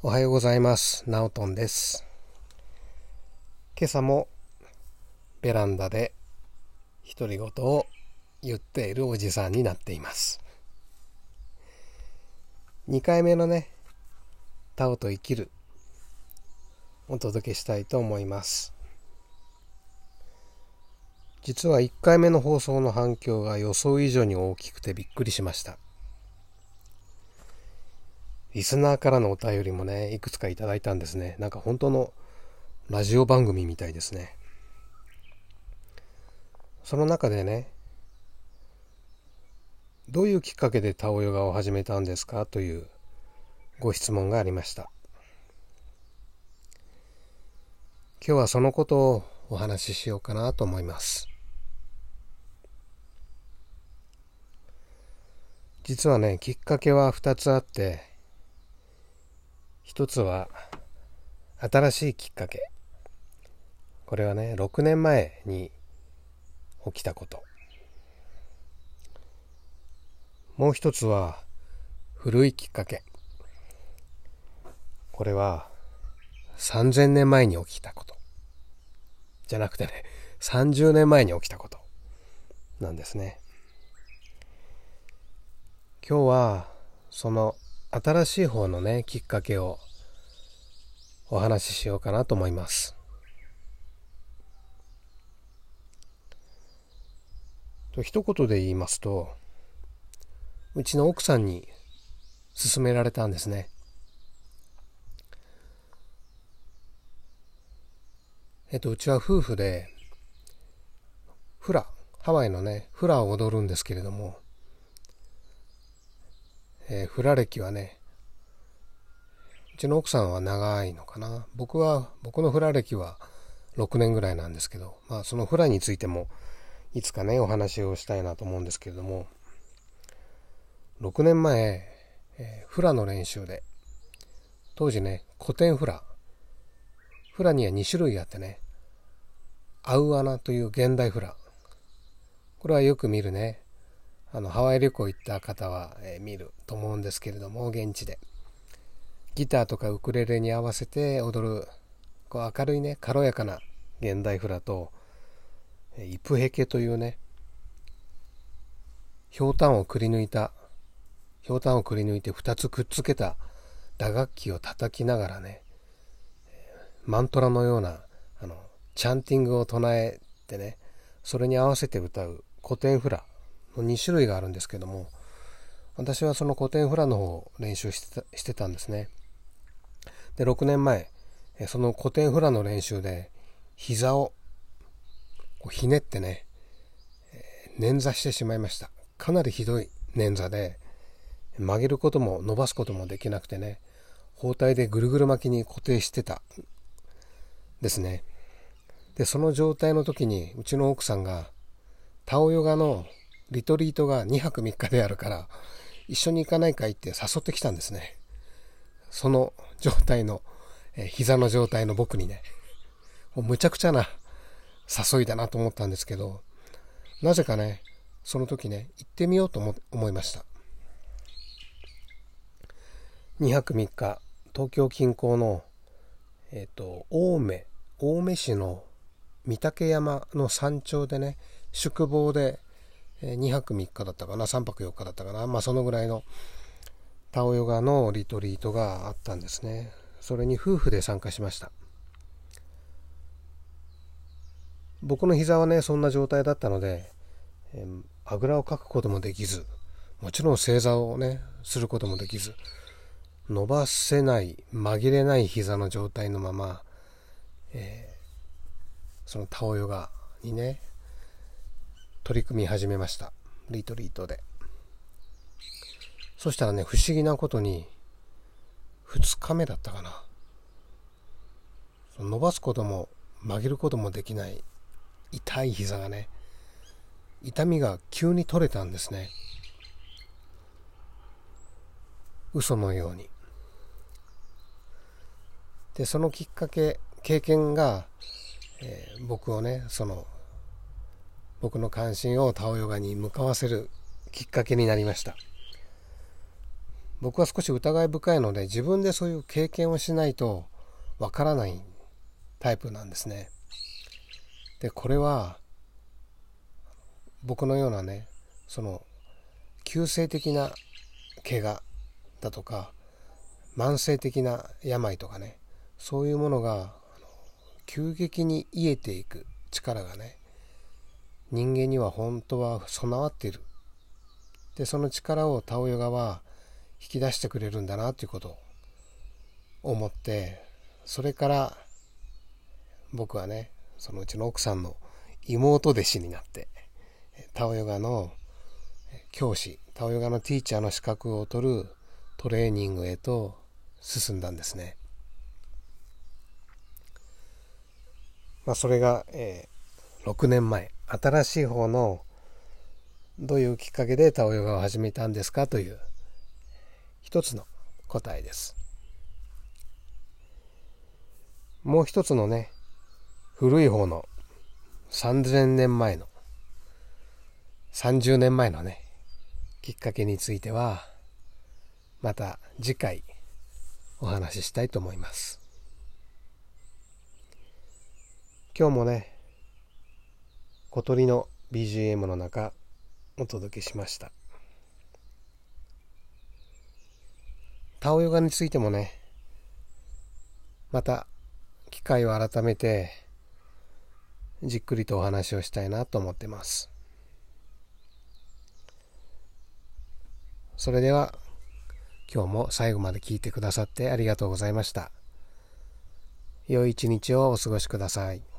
おはようございます。ナオトンです。今朝もベランダで独り言を言っているおじさんになっています。2回目のね、タオと生きるお届けしたいと思います。実は1回目の放送の反響が予想以上に大きくてびっくりしました。リスナーからのお便りもね、いくつかいただいたんですね。なんか本当のラジオ番組みたいですね。その中でね、どういうきっかけでタオヨガを始めたんですか？というご質問がありました。今日はそのことをお話ししようかなと思います。実はね、きっかけは2つあって、一つは新しいきっかけ。これはね6年前に起きたこと。もう一つは古いきっかけ。これは3000年前に起きたこと。じゃなくてね30年前に起きたことなんですね。今日はその新しい方のねきっかけをお話ししようかなと思います。と一言で言いますとうちの奥さんに勧められたんですね。えっとうちは夫婦でフラハワイのねフラを踊るんですけれどもえー、フラ歴はねうちの奥さんは長いのかな。僕は僕のフラ歴は6年ぐらいなんですけどまあそのフラについてもいつかねお話をしたいなと思うんですけれども6年前、えー、フラの練習で当時ね古典フラ。フラには2種類あってねアウアナという現代フラ。これはよく見るねあのハワイ旅行行った方は、えー、見ると思うんですけれども現地で。ギターとかウクレレに合わせて踊るこう明るいね軽やかな現代フラとイプヘケというねひょうたんをくり抜いたひょうたんをくり抜いて2つくっつけた打楽器を叩きながらねマントラのようなあのチャンティングを唱えてねそれに合わせて歌う古典フラ。2種類があるんですけども私はその古典フラの方を練習してたしてたんですね。で6年前その古典フラの練習で膝をこうひねってね捻挫してしまいました。かなりひどい捻挫で曲げることも伸ばすこともできなくてね包帯でぐるぐる巻きに固定してたですね。でその状態の時にうちの奥さんがタオヨガのリトリートが2泊3日であるから一緒に行かないかいって誘ってきたんですね。その状態の、えー、膝の状態の僕にねもうむちゃくちゃな誘いだなと思ったんですけどなぜかねその時ね行ってみようと思いました。2泊3日東京近郊のえっ、ー、と青梅青梅市の御嶽山の山頂でね宿坊で2泊3日だったかな3泊4日だったかな。まあそのぐらいのタオヨガのリトリートがあったんですね。それに夫婦で参加しました。僕の膝はねそんな状態だったので、え、あぐらをかくこともできずもちろん正座をねすることもできず伸ばせない紛れない膝の状態のまま、えー、そのタオヨガにね取り組み始めました。リトリートで。そしたらね不思議なことに2日目だったかな。伸ばすことも曲げることもできない痛い膝がね痛みが急に取れたんですね。嘘のように。でそのきっかけ経験が、えー、僕をねその僕の関心をタオヨガに向かわせるきっかけになりました僕は少し疑い深いので自分でそういう経験をしないとわからないタイプなんですね。でこれは僕のようなねその急性的な怪我だとか慢性的な病とかねそういうものが急激に癒えていく力がね人間には本当は備わっているでその力をタオヨガは引き出してくれるんだなということを思ってそれから僕はねそのうちの奥さんの妹弟子になってタオヨガの教師タオヨガのティーチャーの資格を取るトレーニングへと進んだんですね。まあ、それが、えー、6年前新しい方のどういうきっかけでタオヨガを始めたんですかという一つの答えです。もう一つのね、古い方の3000年前の、30年前のね、きっかけについては、また次回お話ししたいと思います。今日もね、小鳥の BGM の中、お届けしました。タオヨガについてもね、また機会を改めてじっくりとお話をしたいなと思ってます。それでは今日も最後まで聞いてくださってありがとうございました。良い一日をお過ごしください。